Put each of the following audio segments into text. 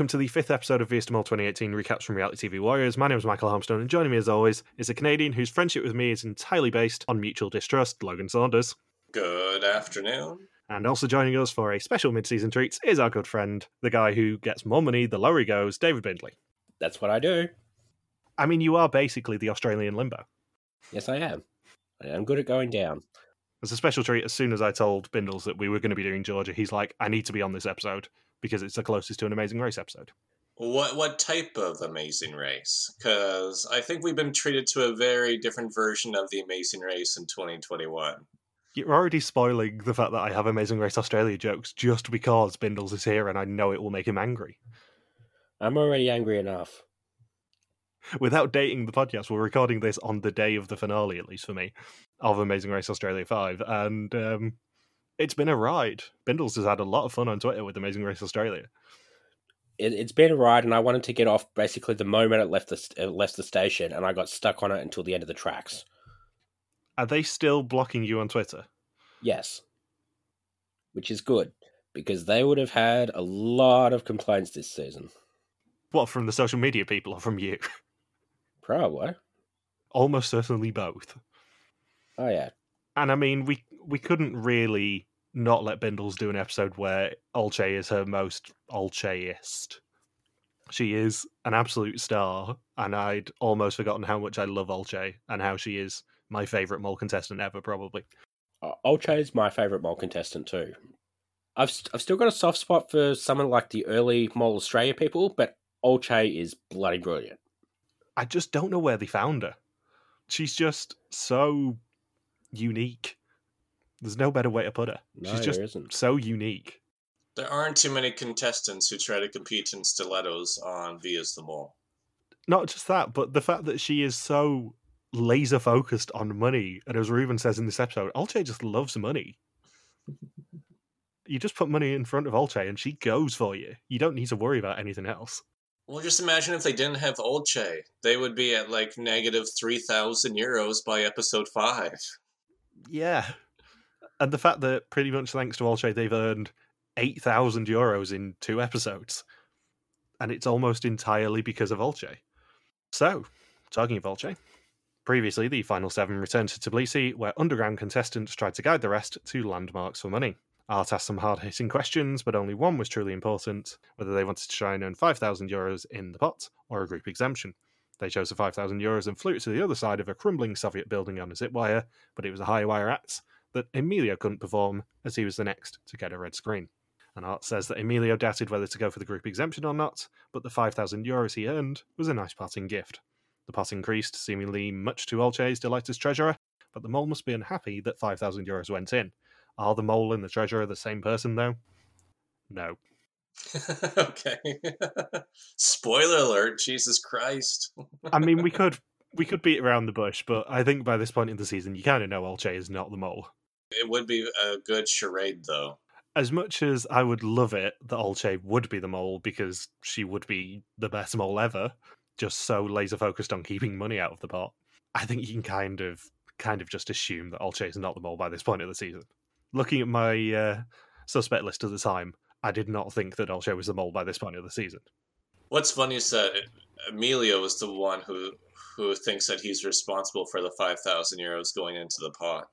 Welcome to the fifth episode of VSTML 2018 recaps from Reality TV Warriors. My name is Michael Harmstone, and joining me as always is a Canadian whose friendship with me is entirely based on mutual distrust, Logan Saunders. Good afternoon. And also joining us for a special mid-season treat is our good friend, the guy who gets more money the lower he goes, David Bindley. That's what I do. I mean, you are basically the Australian limbo. Yes, I am. I am good at going down. As a special treat, as soon as I told Bindles that we were going to be doing Georgia, he's like, I need to be on this episode because it's the closest to an Amazing Race episode. What what type of Amazing Race? Because I think we've been treated to a very different version of the Amazing Race in 2021. You're already spoiling the fact that I have Amazing Race Australia jokes just because Bindles is here and I know it will make him angry. I'm already angry enough. Without dating the podcast, we're recording this on the day of the finale, at least for me, of Amazing Race Australia 5. And um, it's been a ride. Bindles has had a lot of fun on Twitter with Amazing Race Australia. It, has been a ride, and I wanted to get off basically the moment it left the it left the station, and I got stuck on it until the end of the tracks. Are they still blocking you on Twitter? Yes, which is good because they would have had a lot of complaints this season. What from the social media people or from you? Probably. Almost certainly both. Oh yeah. And I mean, we we couldn't really not let Bindles do an episode where Olcay is her most Olcheist. She is an absolute star, and I'd almost forgotten how much I love Olcay and how she is my favourite mole contestant ever, probably. Olcay is my favourite mole contestant too. I've st- I've still got a soft spot for someone like the early Mole Australia people, but Olcay is bloody brilliant. I just don't know where they found her. She's just so unique. There's no better way to put her. No, She's just there isn't. so unique. There aren't too many contestants who try to compete in stilettos on Via's the Mole. Not just that, but the fact that she is so laser focused on money, and as Ruben says in this episode, Olcay just loves money. you just put money in front of Olcay, and she goes for you. You don't need to worry about anything else. Well, just imagine if they didn't have Olcay. They would be at like negative 3,000 euros by episode 5. Yeah. And the fact that pretty much thanks to Olcay, they've earned 8,000 euros in two episodes. And it's almost entirely because of Olcay. So, talking of Olcay, previously the final seven returned to Tbilisi, where underground contestants tried to guide the rest to landmarks for money. Art asked some hard hitting questions, but only one was truly important whether they wanted to try and earn 5,000 euros in the pot or a group exemption. They chose the 5,000 euros and flew it to the other side of a crumbling Soviet building on a zip wire, but it was a high wire act that Emilio couldn't perform as he was the next to get a red screen. And Art says that Emilio doubted whether to go for the group exemption or not, but the 5,000 euros he earned was a nice parting gift. The pot increased, seemingly much to Olcay's delight as treasurer, but the mole must be unhappy that 5,000 euros went in. Are the mole and the treasurer the same person, though? No. okay. Spoiler alert, Jesus Christ. I mean, we could we could beat around the bush, but I think by this point in the season, you kind of know Olcay is not the mole. It would be a good charade, though. As much as I would love it that Olcay would be the mole because she would be the best mole ever, just so laser focused on keeping money out of the pot, I think you can kind of kind of just assume that Olcay is not the mole by this point of the season. Looking at my uh, suspect list at the time, I did not think that Olcay was the mole by this point of the season. What's funny is that Emilio was the one who who thinks that he's responsible for the 5,000 euros going into the pot.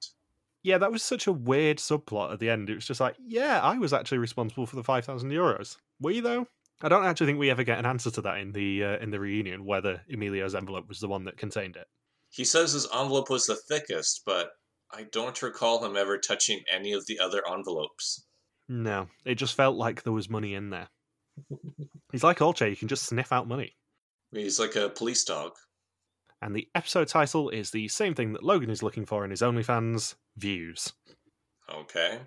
Yeah, that was such a weird subplot at the end. It was just like, yeah, I was actually responsible for the 5,000 euros. Were you, though? I don't actually think we ever get an answer to that in the uh, in the reunion, whether Emilio's envelope was the one that contained it. He says his envelope was the thickest, but I don't recall him ever touching any of the other envelopes. No, it just felt like there was money in there. He's like Olcay, you can just sniff out money. He's like a police dog. And the episode title is the same thing that Logan is looking for in his OnlyFans views. Okay.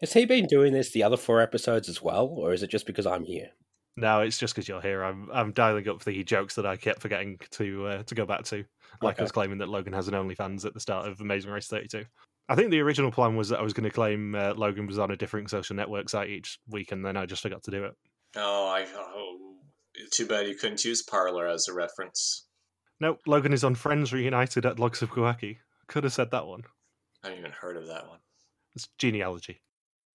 Has he been doing this the other four episodes as well, or is it just because I'm here? No, it's just because you're here. I'm I'm dialing up the jokes that I kept forgetting to uh, to go back to, like Okay. I was claiming that Logan has an OnlyFans at the start of Amazing Race 32. I think the original plan was that I was going to claim uh, Logan was on a different social network site each week, and then I just forgot to do it. Oh, I. Oh, too bad you couldn't use Parler as a reference. No, Logan is on Friends Reunited at Logs of Kawaki. Could have said that one. I haven't even heard of that one. It's genealogy.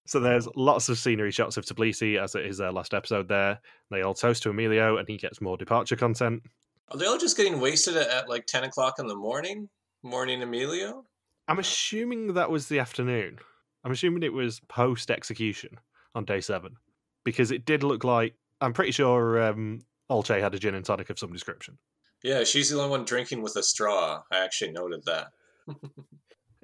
So there's lots of scenery shots of Tbilisi as it is their last episode there. They all toast to Emilio and he gets more departure content. Are they all just getting wasted at, at like 10 o'clock in the morning? Morning Emilio? I'm assuming that was the afternoon. I'm assuming it was post execution on day seven because it did look like I'm pretty sure um, Olcay had a gin and tonic of some description. Yeah, she's the only one drinking with a straw. I actually noted that.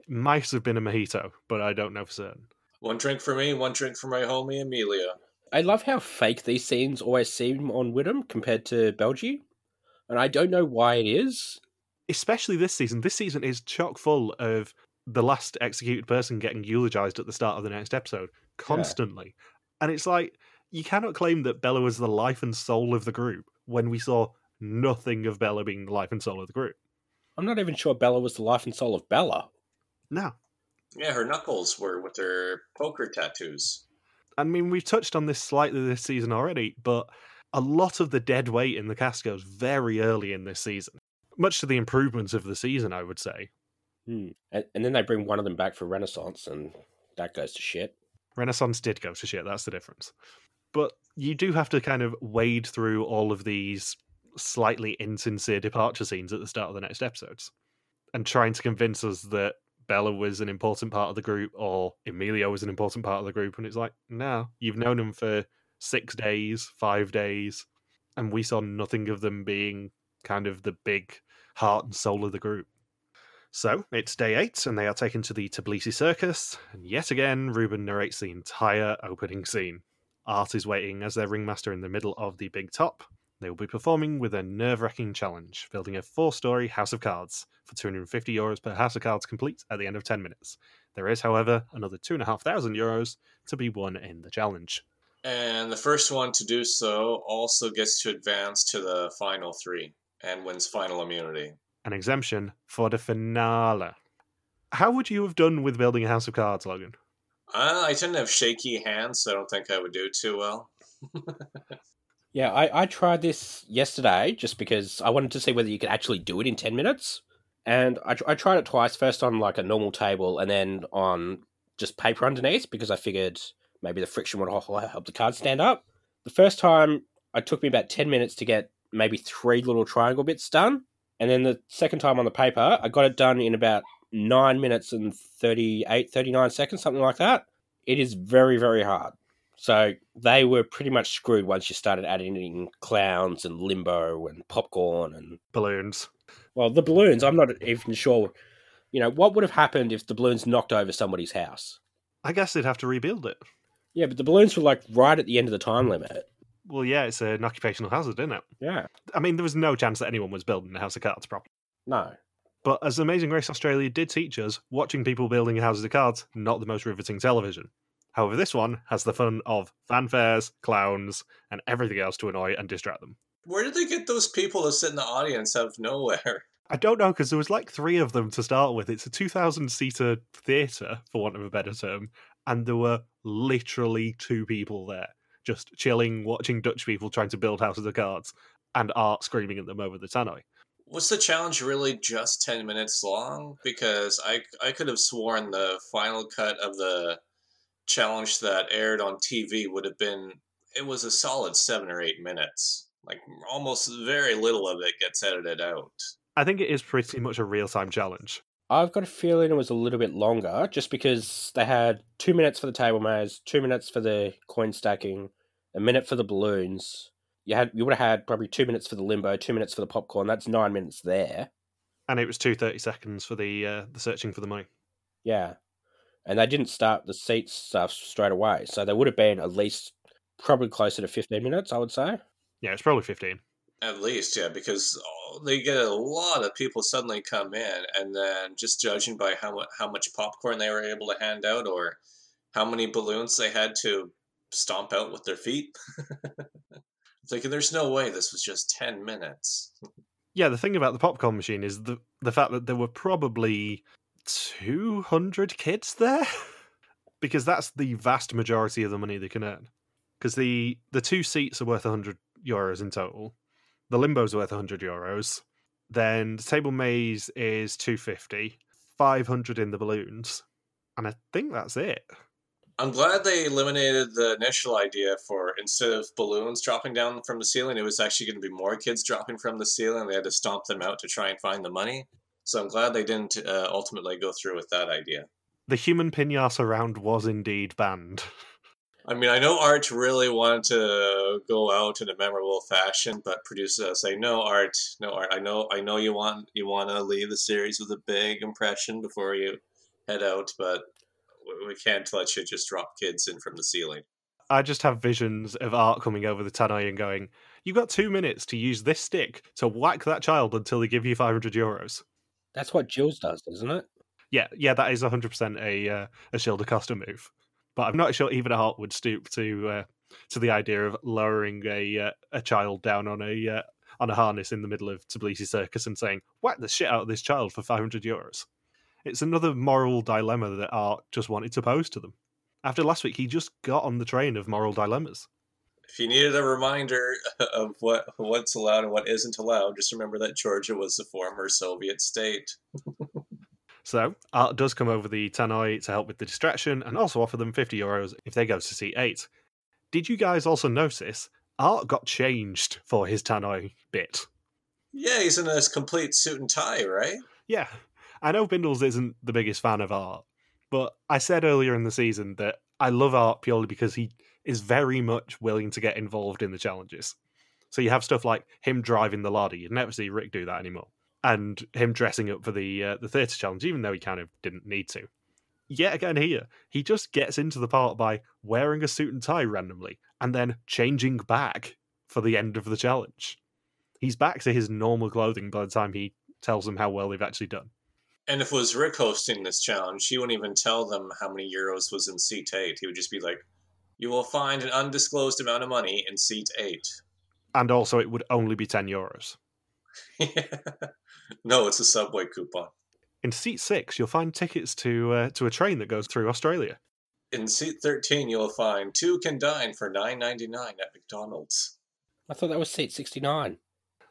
It might have been a mojito, but I don't know for certain. One drink for me, one drink for my homie Amelia. I love how fake these scenes always seem on WIDM compared to Belgium. And I don't know why it is. Especially this season. This season is chock full of the last executed person getting eulogized at the start of the next episode constantly. And it's like, you cannot claim that Bella was the life and soul of the group when we saw nothing of Bella being the life and soul of the group. I'm not even sure Bella was the life and soul of Bella. No. Yeah, her knuckles were with her poker tattoos. I mean, we've touched on this slightly this season already, but a lot of the dead weight in the cast goes very early in this season. Much to the improvements of the season, I would say. Hmm. And, and then they bring one of them back for Renaissance, and that goes to shit. Renaissance did go to shit, that's the difference. But you do have to kind of wade through all of these slightly insincere departure scenes at the start of the next episodes and trying to convince us that Bella was an important part of the group or Emilio was an important part of the group. And it's like, no, you've known them for six days, five days, and we saw nothing of them being kind of the big heart and soul of the group. So it's day eight, and they are taken to the Tbilisi circus, and yet again, Ruben narrates the entire opening scene. Art is waiting as their ringmaster in the middle of the big top. They will be performing with a nerve wracking challenge, building a four story house of cards for 250 euros per house of cards complete at the end of 10 minutes. There is, however, another 2,500 euros to be won in the challenge. And the first one to do so also gets to advance to the final three and wins final immunity. An exemption for the finale. How would you have done with building a house of cards, Logan? Uh, I tend to have shaky hands, so I don't think I would do too well. Yeah, I, I tried this yesterday just because I wanted to see whether you could actually do it in 10 minutes. And I, I tried it twice, first on like a normal table and then on just paper underneath because I figured maybe the friction would help the card stand up. The first time, it took me about 10 minutes to get maybe three little triangle bits done. And then the second time on the paper, I got it done in about nine minutes and 38, 39 seconds, something like that. It is very, very hard. So they were pretty much screwed once you started adding in clowns and limbo and popcorn and Balloons. well, the balloons. I'm not even sure. You know what would have happened if the balloons knocked over somebody's house? I guess they'd have to rebuild it. Yeah, but the balloons were like right at the end of the time limit. Well, yeah, it's an occupational hazard, isn't it? Yeah, I mean, there was no chance that anyone was building a house of cards properly. no. But as Amazing Race Australia did teach us, watching people building houses of cards, not the most riveting television. However, this one has the fun of fanfares, clowns, and everything else to annoy and distract them. Where did they get those people to sit in the audience out of nowhere? I don't know because there was like three of them to start with. It's a 2,000 seater theatre, for want of a better term, and there were literally two people there, just chilling, watching Dutch people trying to build houses of cards, and Art screaming at them over the tannoy. Was the challenge really just 10 minutes long? Because I, I could have sworn the final cut of the challenge that aired on TV would have been, it was a solid seven or eight minutes. Like almost very little of it gets edited out. I think it is pretty much a real time challenge. I've got a feeling it was a little bit longer, just because they had two minutes for the table maze, two minutes for the coin stacking, a minute for the balloons. You had you would have had probably two minutes for the limbo, two minutes for the popcorn. That's nine minutes there. And it was two thirty seconds for the uh, the searching for the money. Yeah, and they didn't start the seats stuff straight away, so they would have been at least probably closer to fifteen minutes. I would say. Yeah, it's probably 15. At least, yeah, because they get a lot of people suddenly come in, and then just judging by how much how much popcorn they were able to hand out, or how many balloons they had to stomp out with their feet, thinking there's no way this was just ten minutes. Yeah, the thing about the popcorn machine is the the fact that there were probably 200 kids there because that's the vast majority of the money they can earn. Because the the two seats are worth 100 euros in total. The limbo's worth 100 euros. Then the table maze is 250, 500 in the balloons. And I think that's it. I'm glad they eliminated the initial idea for instead of balloons dropping down from the ceiling, it was actually going to be more kids dropping from the ceiling. They had to stomp them out to try and find the money. So I'm glad they didn't uh, ultimately go through with that idea. The human pinata round was indeed banned. I mean, I know Art really wanted to go out in a memorable fashion, but producers say, "No, Art, no, Art. I know, I know you want you want to leave the series with a big impression before you head out, but we can't let you just drop kids in from the ceiling." I just have visions of Art coming over the tannoy and going, "You got two minutes to use this stick to whack that child until they give you five hundred euros." That's what Jules does, isn't it? Yeah, yeah, that is hundred percent a uh, a Shield Acosta move. But I'm not sure even a Art would stoop to uh, to the idea of lowering a uh, a child down on a uh, on a harness in the middle of Tbilisi Circus and saying, "Whack the shit out of this child for 500 euros." It's another moral dilemma that Art just wanted to pose to them. After last week, he just got on the train of moral dilemmas. If you needed a reminder of what what's allowed and what isn't allowed, just remember that Georgia was a former Soviet state. So Art does come over the tannoy to help with the distraction and also offer them 50 euros if they go to seat 8. Did you guys also notice Art got changed for his tannoy bit? Yeah, he's in a complete suit and tie, right? Yeah. I know Bindles isn't the biggest fan of Art, but I said earlier in the season that I love Art purely because he is very much willing to get involved in the challenges. So you have stuff like him driving the larder. You'd never see Rik do that anymore and him dressing up for the uh, the theatre challenge, even though he kind of didn't need to. Yet again, here he just gets into the part by wearing a suit and tie randomly, and then changing back for the end of the challenge. He's back to his normal clothing by the time he tells them how well they've actually done. And if it was Rik hosting this challenge, he wouldn't even tell them how many euros was in seat eight. He would just be like, "You will find an undisclosed amount of money in seat eight. And also, it would only be ten euros. no, it's a subway coupon. In seat six, you'll find tickets to uh, to a train that goes through Australia. In seat thirteen, you'll find two can dine for nine ninety nine at McDonald's. I thought that was seat sixty nine.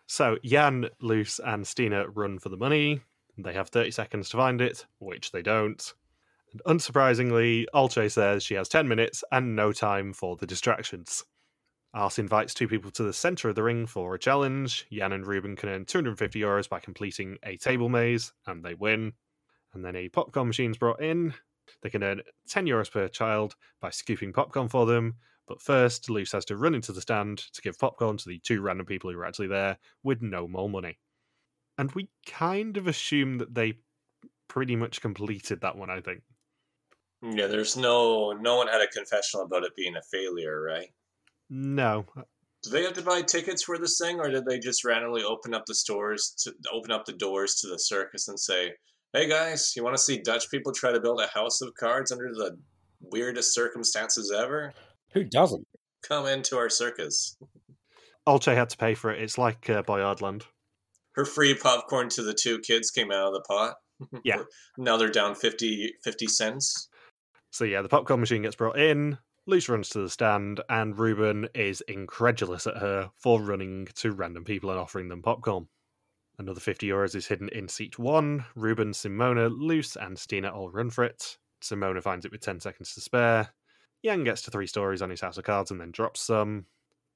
So Jan, Loes, and Stine run for the money. They have thirty seconds to find it, which they don't. And unsurprisingly, Olcay says she has ten minutes and no time for the distractions. Art invites two people to the centre of the ring for a challenge. Jan and Ruben can earn 250 euros by completing a table maze, and they win. And then a popcorn machine is brought in. They can earn 10 euros per child by scooping popcorn for them. But first, Loes has to run into the stand to give popcorn to the two random people who are actually there with no more money. And we kind of assume that they pretty much completed that one, I think. Yeah, there's no no one had a confessional about it being a failure, right? No. Do they have to buy tickets for this thing, or did they just randomly open up the stores to open up the doors to the circus and say, "Hey guys, you want to see Dutch people try to build a house of cards under the weirdest circumstances ever? Who doesn't? Come into our circus." Olcay had to pay for it. It's like uh, Boyardland. Her free popcorn to the two kids came out of the pot. Yeah. now they're down 50, 50 cents. So yeah, the popcorn machine gets brought in. Loes runs to the stand, and Ruben is incredulous at her for running to random people and offering them popcorn. Another 50 euros is hidden in seat one. Ruben, Simone, Loes, and Stine all run for it. Simone finds it with 10 seconds to spare. Jan gets to three stories on his house of cards and then drops some.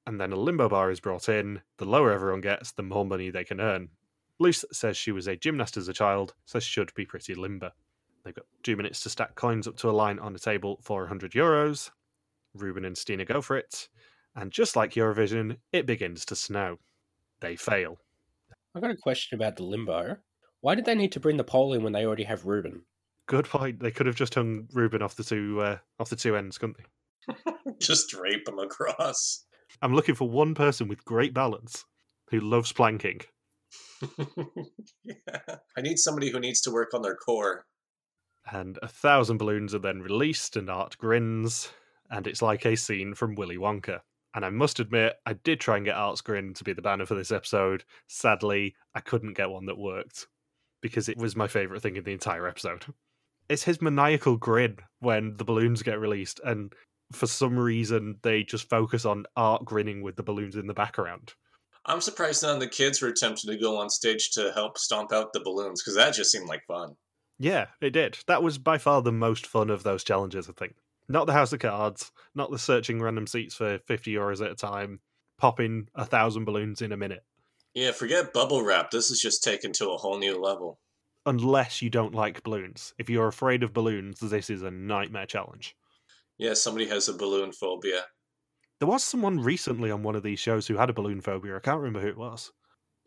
And then a limbo bar is brought in. The lower everyone gets, the more money they can earn. Loes says she was a gymnast as a child, so she should be pretty limber. They've got two minutes to stack coins up to a line on a table for 100 euros. Ruben and Stine go for it, and just like Eurovision, it begins to snow. They fail. I've got a question about the limbo. Why did they need to bring the pole in when they already have Ruben? Good point. They could have just hung Ruben off the two uh, off the two ends, couldn't they? just drape him across. I'm looking for one person with great balance who loves planking. yeah. I need somebody who needs to work on their core. And a thousand balloons are then released, and Art grins and it's like a scene from Willy Wonka. And I must admit, I did try and get Art's grin to be the banner for this episode. Sadly, I couldn't get one that worked because it was my favourite thing in the entire episode. It's his maniacal grin when the balloons get released, and for some reason, they just focus on Art grinning with the balloons in the background. I'm surprised none of the kids were tempted to go on stage to help stomp out the balloons because that just seemed like fun. Yeah, it did. That was by far the most fun of those challenges, I think. Not the House of Cards, not the searching random seats for 50 euros at a time, popping a thousand balloons in a minute. Yeah, forget bubble wrap. This is just taken to a whole new level. Unless you don't like balloons. If you're afraid of balloons, this is a nightmare challenge. Yeah, somebody has a balloon phobia. There was someone recently on one of these shows who had a balloon phobia. I can't remember who it was.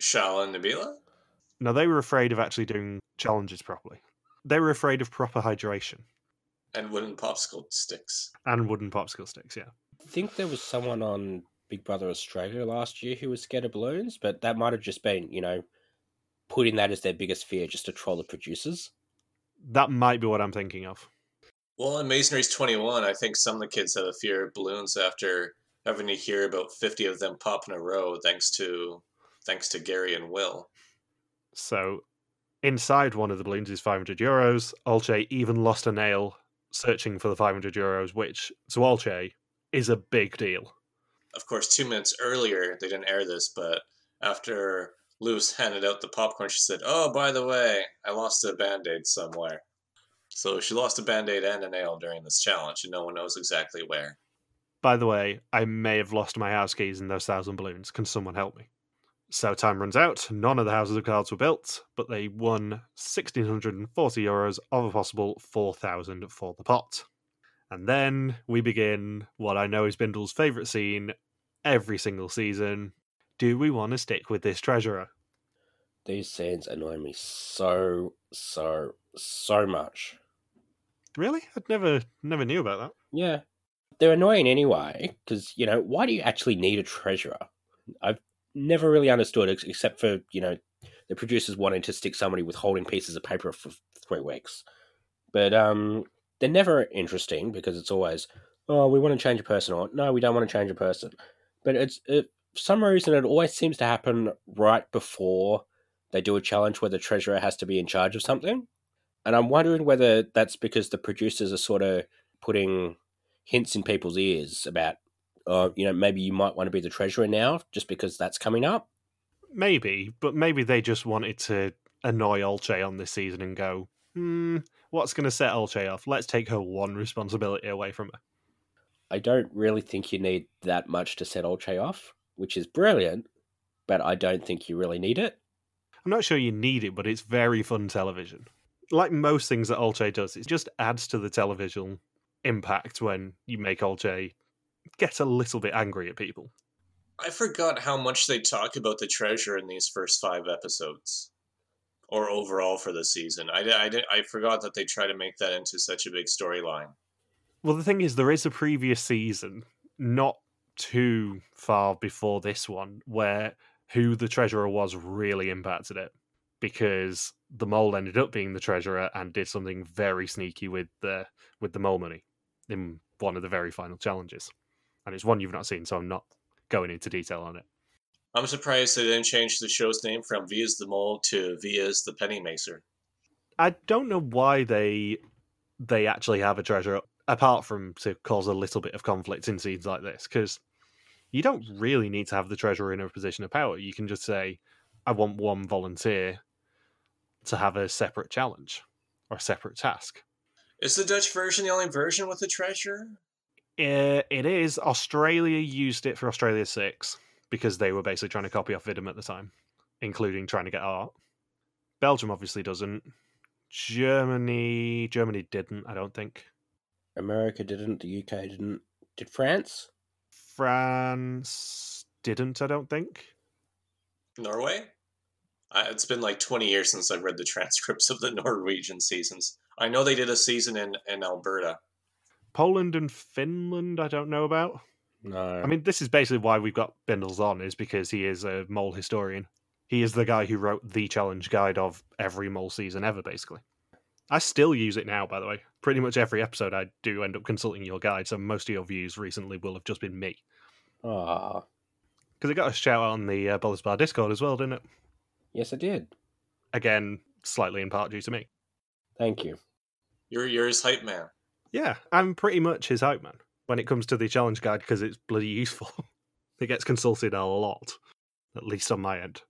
Shala and Nabila? No, they were afraid of actually doing challenges properly. They were afraid of proper hydration And wooden popsicle sticks. and wooden popsicle sticks, yeah. I think there was someone on Big Brother Australia last year who was scared of balloons, but that might have just been, you know, putting that as their biggest fear just to troll the producers. That might be what I'm thinking of. Well, in Masonry's 21, I think some of the kids have a fear of balloons after having to hear about 50 of them pop in a row thanks to thanks to Gary and Will. So, inside one of the balloons is 500 euros. Olcay even lost a nail searching for the 500 euros, which to Olcay is a big deal. Of course, two minutes earlier, they didn't air this, but after Loes handed out the popcorn, she said, Oh, by the way, I lost a band aid somewhere. So she lost a band aid and a nail during this challenge, and no one knows exactly where. By the way, I may have lost my house keys in those thousand balloons. Can someone help me? So time runs out. None of the houses of cards were built, but they won 1,640 euros of a possible 4,000 for the pot. And then we begin what I know is Bindle's favourite scene every single season. Do we want to stick with this treasurer? These scenes annoy me so, so, so much. Really? I'd never never knew about that. Yeah. They're annoying anyway, because, you know, why do you actually need a treasurer? I've never really understood, except for, you know, the producers wanting to stick somebody with holding pieces of paper for three weeks. But um, they're never interesting because it's always, oh, we want to change a person, or no, we don't want to change a person. But it's it, for some reason it always seems to happen right before they do a challenge where the treasurer has to be in charge of something. And I'm wondering whether that's because the producers are sort of putting hints in people's ears about, uh, you know, maybe you might want to be the treasurer now just because that's coming up. Maybe, but maybe they just wanted to annoy Olcay on this season and go, hmm, what's going to set Olcay off? Let's take her one responsibility away from her. I don't really think you need that much to set Olcay off, which is brilliant, but I don't think you really need it. I'm not sure you need it, but it's very fun television. Like most things that Olcay does, it just adds to the television impact when you make Olcay get a little bit angry at people. I forgot how much they talk about the treasure in these first five episodes, or overall for the season. I, I, I forgot that they try to make that into such a big storyline. Well, the thing is, there is a previous season, not too far before this one, where who the treasurer was really impacted it because the mole ended up being the treasurer and did something very sneaky with the with the mole money in one of the very final challenges. And it's one you've not seen, so I'm not going into detail on it. I'm surprised they didn't change the show's name from Via's the Mole to Via's the Penningmeester. I don't know why they they actually have a treasurer apart from to cause a little bit of conflict in scenes like this because you don't really need to have the treasurer in a position of power. You can just say, I want one volunteer to have a separate challenge or a separate task. Is the Dutch version the only version with the treasure? Uh, it is. Australia used it for Australia 6 because they were basically trying to copy off WIDM at the time, including trying to get art. Belgium obviously doesn't. Germany Germany didn't, I don't think. America didn't, the UK didn't. Did France? France didn't, I don't think. Norway? I, it's been like 20 years since I've read the transcripts of the Norwegian seasons. I know they did a season in, in Alberta. Poland and Finland, I don't know about. No. I mean, this is basically why we've got Bindles on, is because he is a mole historian. He is the guy who wrote the challenge guide of every mole season ever, basically. I still use it now, by the way. Pretty much every episode, I do end up consulting your guide, so most of your views recently will have just been me. Ah, Because it got a shout out on the uh, Bollers Bar Discord as well, didn't it? yes, it did. Again, slightly in part due to me. Thank you. You're, you're his hype man. Yeah, I'm pretty much his hype man when it comes to the challenge guide because it's bloody useful. it gets consulted a lot, at least on my end.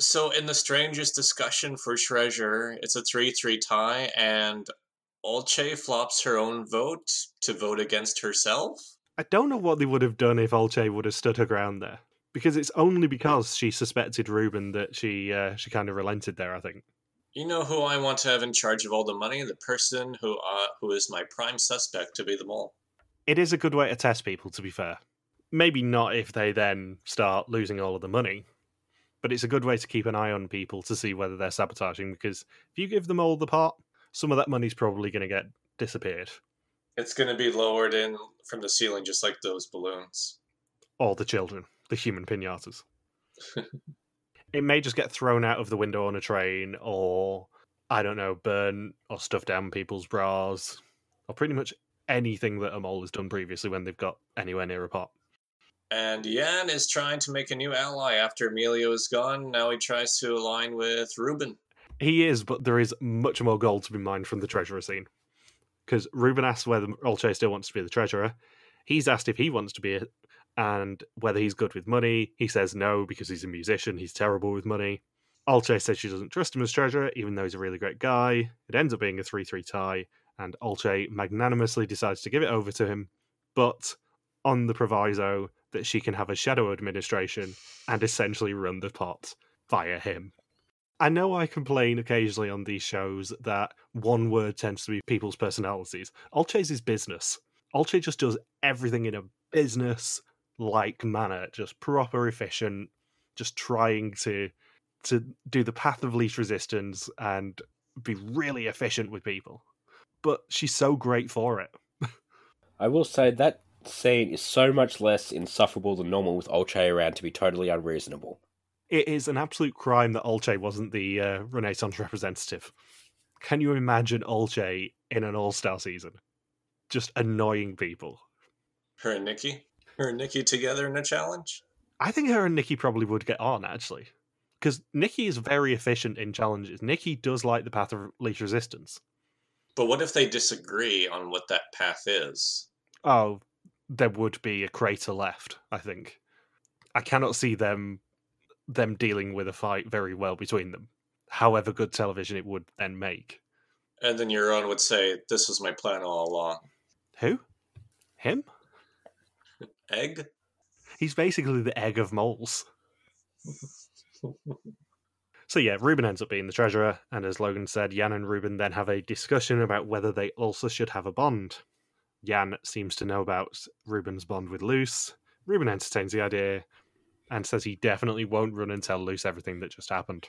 So, in the strangest discussion for treasure, it's a 3 3 tie, and Olcay flops her own vote to vote against herself? I don't know what they would have done if Olcay would have stood her ground there. Because it's only because she suspected Ruben that she uh, she kind of relented there, I think. You know who I want to have in charge of all the money? The person who uh, who is my prime suspect to be the mole. It is a good way to test people, to be fair. Maybe not if they then start losing all of the money, but it's a good way to keep an eye on people to see whether they're sabotaging. Because if you give them all the pot, some of that money's probably going to get disappeared. It's going to be lowered in from the ceiling, just like those balloons. Or the children, the human pinatas. it may just get thrown out of the window on a train, or I don't know, burn or stuff down people's bras, or pretty much anything that a mole has done previously when they've got anywhere near a pot. And Jan is trying to make a new ally after Emilio is gone. Now he tries to align with Ruben. He is, but there is much more gold to be mined from the treasurer scene. Because Ruben asks whether Olcay still wants to be the treasurer. He's asked if he wants to be and whether he's good with money. He says no because he's a musician. He's terrible with money. Olcay says she doesn't trust him as treasurer, even though he's a really great guy. It ends up being a 3 3 tie, and Olcay magnanimously decides to give it over to him, but on the proviso that she can have a shadow administration and essentially run the pot via him. I know I complain occasionally on these shows that one word tends to be people's personalities. Olcay's is business. Olcay just does everything in a business like manner, just proper efficient, just trying to to do the path of least resistance and be really efficient with people. But she's so great for it. I will say that scene is so much less insufferable than normal with Olcay around to be totally unreasonable. It is an absolute crime that Olcay wasn't the uh, Renaissance representative. Can you imagine Olcay in an All Star season? Just annoying people. Her and Nikki? Her and Nikki together in a challenge? I think her and Nikki probably would get on, actually. Because Nikki is very efficient in challenges. Nikki does like the path of least resistance. But what if they disagree on what that path is? Oh, there would be a crater left, I think. I cannot see them them dealing with a fight very well between them. However good television it would then make. And then Euron would say, This was my plan all along. Who? Him? Egg? He's basically the egg of moles. so yeah, Ruben ends up being the treasurer, and as Logan said, Jan and Ruben then have a discussion about whether they also should have a bond. Jan seems to know about Ruben's bond with Loes. Ruben entertains the idea and says he definitely won't run and tell Loes everything that just happened.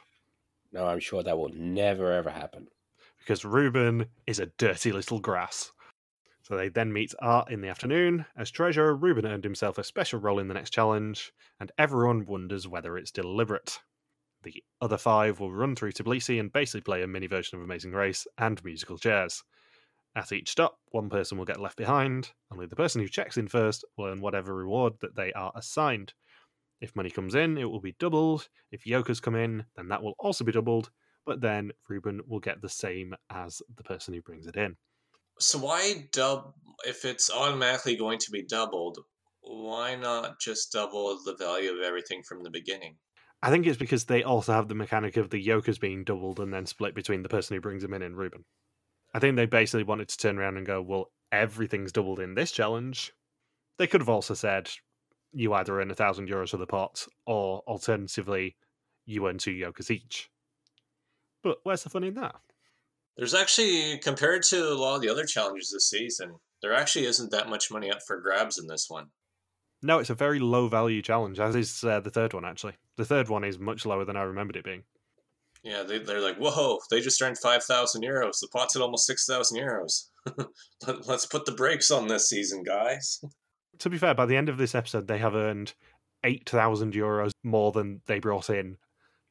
No, I'm sure that will never ever happen. Because Ruben is a dirty little grass. So they then meet Art in the afternoon. As treasurer, Ruben earned himself a special role in the next challenge, and everyone wonders whether it's deliberate. The other five will run through Tbilisi and basically play a mini version of Amazing Race and musical chairs. At each stop, one person will get left behind. Only the person who checks in first will earn whatever reward that they are assigned. If money comes in, it will be doubled. If Yokers come in, then that will also be doubled. But then Ruben will get the same as the person who brings it in. So why dub if it's automatically going to be doubled? Why not just double the value of everything from the beginning? I think it's because they also have the mechanic of the Yokers being doubled and then split between the person who brings them in and Ruben. I think they basically wanted to turn around and go, well, everything's doubled in this challenge. They could have also said, you either earn a thousand euros for the pot, or alternatively, you earn two Yokers each. But where's the fun in that? There's actually, compared to a lot of the other challenges this season, there actually isn't that much money up for grabs in this one. No, it's a very low value challenge, as is uh, the third one, actually. The third one is much lower than I remembered it being. Yeah, they, they're like, whoa, they just earned 5,000 euros. The pot's at almost 6,000 euros. Let, let's put the brakes on this season, guys. To be fair, by the end of this episode, they have earned 8,000 euros more than they brought in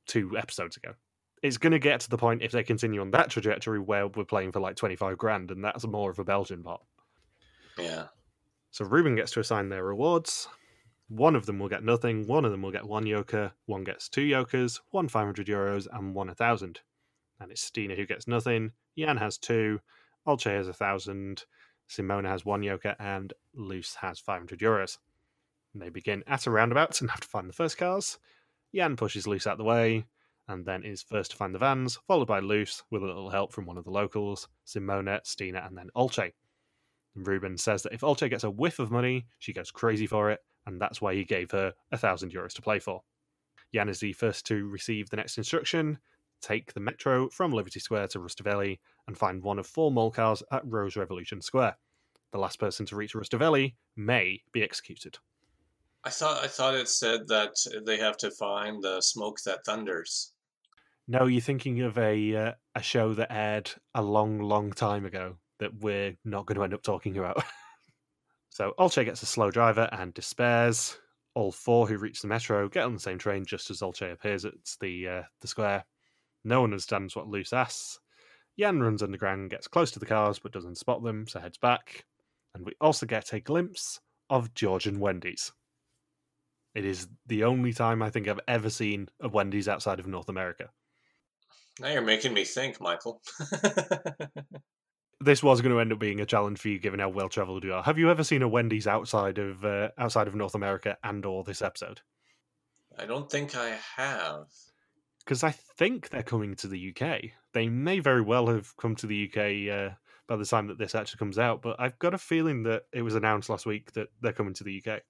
two episodes ago. It's going to get to the point, if they continue on that trajectory, where we're playing for like 25 grand, and that's more of a Belgian pot. Yeah. So Ruben gets to assign their rewards. One of them will get nothing, one of them will get one yoker, one gets two yokers, one 500 euros, and one a 1,000. And it's Stine who gets nothing, Jan has two, Olcay has a 1,000, Simone has one yoker, and Loes has 500 euros. And they begin at a roundabout and have to find the first cars. Jan pushes Loes out the way, and then is first to find the vans, followed by Loes with a little help from one of the locals, Simone, Stine, and then Olcay. Ruben says that if Olcay gets a whiff of money, she goes crazy for it, and that's why he gave her a thousand euros to play for. Jan is the first to receive the next instruction take the metro from Liberty Square to Rustaveli and find one of four mole cars at Rose Revolution Square. The last person to reach Rustaveli may be executed. I thought I thought it said that they have to find the smoke that thunders. No, you're thinking of a uh, a show that aired a long, long time ago that we're not going to end up talking about. so Olcay gets a slow driver and despairs. All four who reach the metro get on the same train just as Olcay appears at the uh, the square. No one understands what Loes asks. Jan runs underground, gets close to the cars, but doesn't spot them, so heads back. And we also get a glimpse of George and Wendy's. It is the only time I think I've ever seen a Wendy's outside of North America. Now you're making me think, Michael. this was going to end up being a challenge for you, given how well travelled you are. Have you ever seen a Wendy's outside of uh, outside of North America and or this episode? I don't think I have. Because I think they're coming to the UK. They may very well have come to the UK uh, by the time that this actually comes out, but I've got a feeling that it was announced last week that they're coming to the UK.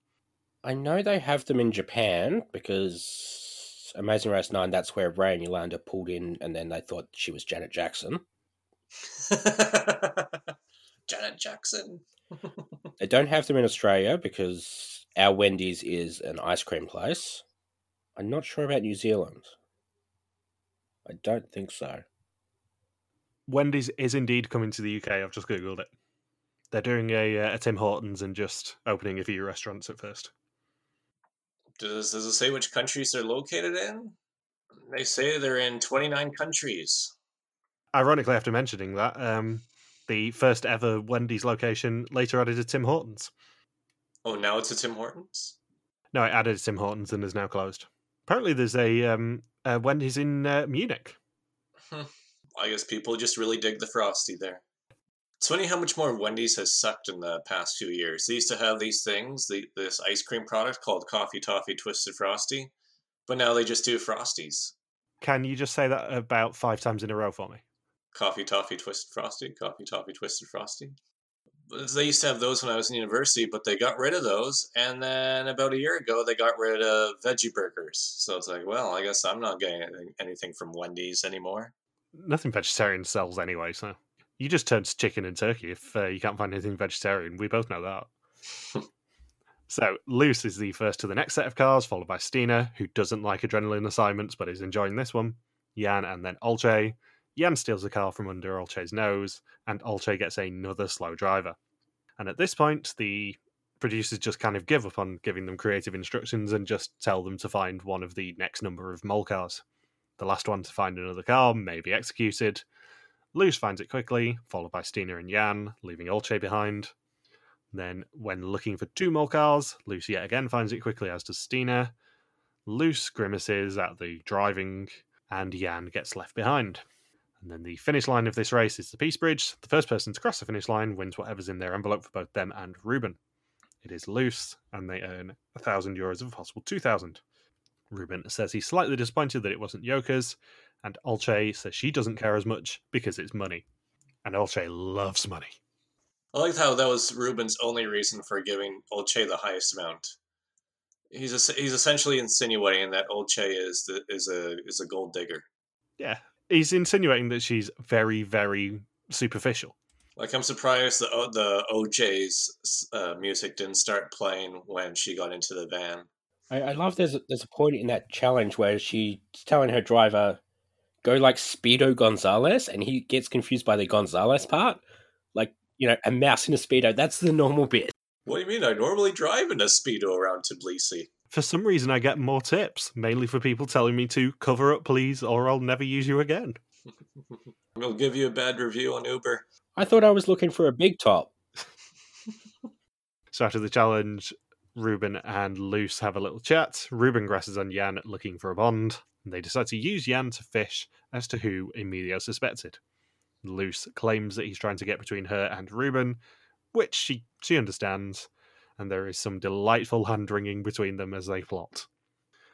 I know they have them in Japan because Amazing Race 9, that's where Ray and Yolanda pulled in and then they thought she was Janet Jackson. Janet Jackson. they don't have them in Australia because our Wendy's is an ice cream place. I'm not sure about New Zealand. I don't think so. Wendy's is indeed coming to the UK. I've just googled it. They're doing a, uh, a Tim Hortons and just opening a few restaurants at first. Does does it say which countries they're located in? They say they're in 29 countries. Ironically, after mentioning that, um, the first ever Wendy's location later added a Tim Hortons. Oh, now it's a Tim Hortons. No, it added a Tim Hortons and is now closed. Apparently, there's a, um, a Wendy's in uh, Munich. I guess people just really dig the frosty there. It's funny how much more Wendy's has sucked in the past few years. They used to have these things, the, this ice cream product called Coffee Toffee Twisted Frosty, but now they just do Frosties. Can you just say that about five times in a row for me? Coffee Toffee Twisted Frosty, Coffee Toffee Twisted Frosty. They used to have those when I was in university, but they got rid of those. And then about a year ago, they got rid of veggie burgers. So it's like, well, I guess I'm not getting anything, anything from Wendy's anymore. Nothing vegetarian sells anyway, so you just turn to chicken and turkey if uh, you can't find anything vegetarian. We both know that. so Loes is the first to the next set of cars, followed by Stine, who doesn't like adrenaline assignments but is enjoying this one. Jan and then Olcay. Jan steals a car from under Olcay's nose, and Olcay gets another slow driver. And at this point, the producers just kind of give up on giving them creative instructions and just tell them to find one of the next number of mole cars. The last one to find another car may be executed, Loes finds it quickly, followed by Stine and Jan, leaving Olcay behind. Then, when looking for two more cars, Loes yet again finds it quickly, as does Stine. Loes grimaces at the driving, and Jan gets left behind. And then the finish line of this race is the Peace Bridge. The first person to cross the finish line wins whatever's in their envelope for both them and Ruben. It is Loes, and they earn a thousand euros of a possible two thousand. Ruben says he's slightly disappointed that it wasn't Yoka's, and Olcay says she doesn't care as much because it's money. And Olcay loves money. I like how that was Ruben's only reason for giving Olcay the highest amount. He's a, he's essentially insinuating that Olcay is the, is a is a gold digger. Yeah, he's insinuating that she's very very superficial. Like I'm surprised the the O'Jays uh, music didn't start playing when she got into the van. I, I love there's a, there's a point in that challenge where she's telling her driver go like Speedo Gonzalez, and he gets confused by the Gonzalez part. Like, you know, a mouse in a Speedo, that's the normal bit. What do you mean? I normally drive in a Speedo around Tbilisi. For some reason, I get more tips, mainly for people telling me to cover up, please, or I'll never use you again. we'll give you a bad review on Uber. I thought I was looking for a big top. so after the challenge, Ruben and Loes have a little chat. Ruben grasses on Jan looking for a bond and they decide to use Jan to fish as to who Emilio suspected. Loes claims that he's trying to get between her and Ruben, which she, she understands, and there is some delightful hand wringing between them as they plot.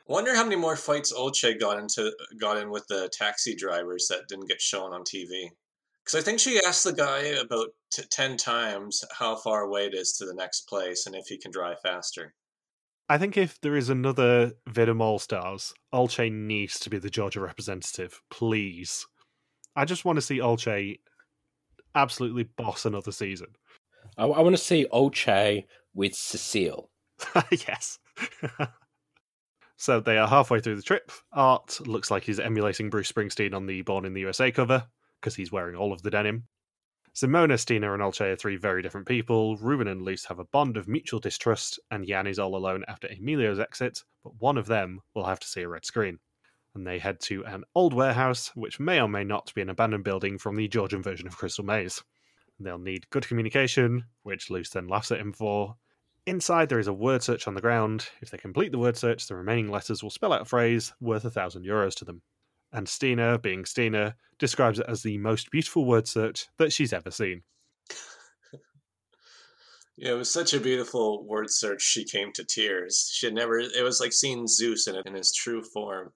Wonder how many more fights Olcay got into got in with the taxi drivers that didn't get shown on TV. Because I think she asked the guy about t- ten times how far away it is to the next place and if he can drive faster. I think if there is another WIDM All Stars, Olcay needs to be the Georgia representative, please. I just want to see Olcay absolutely boss another season. I, I want to see Olcay with Cecile. yes. so they are halfway through the trip. Art looks like he's emulating Bruce Springsteen on the Born in the USA cover because he's wearing all of the denim. Simone, Stine, and Olcay are three very different people. Ruben and Loes have a bond of mutual distrust, and Jan is all alone after Emilio's exit, but one of them will have to see a red screen. And they head to an old warehouse, which may or may not be an abandoned building from the Georgian version of Crystal Maze. They'll need good communication, which Loes then laughs at him for, Inside, there is a word search on the ground. If they complete the word search, the remaining letters will spell out a phrase worth a thousand euros to them. And Stine, being Stine, describes it as the most beautiful word search that she's ever seen. Yeah, it was such a beautiful word search. She came to tears. She had never. It was like seeing Zeus in, in his true form.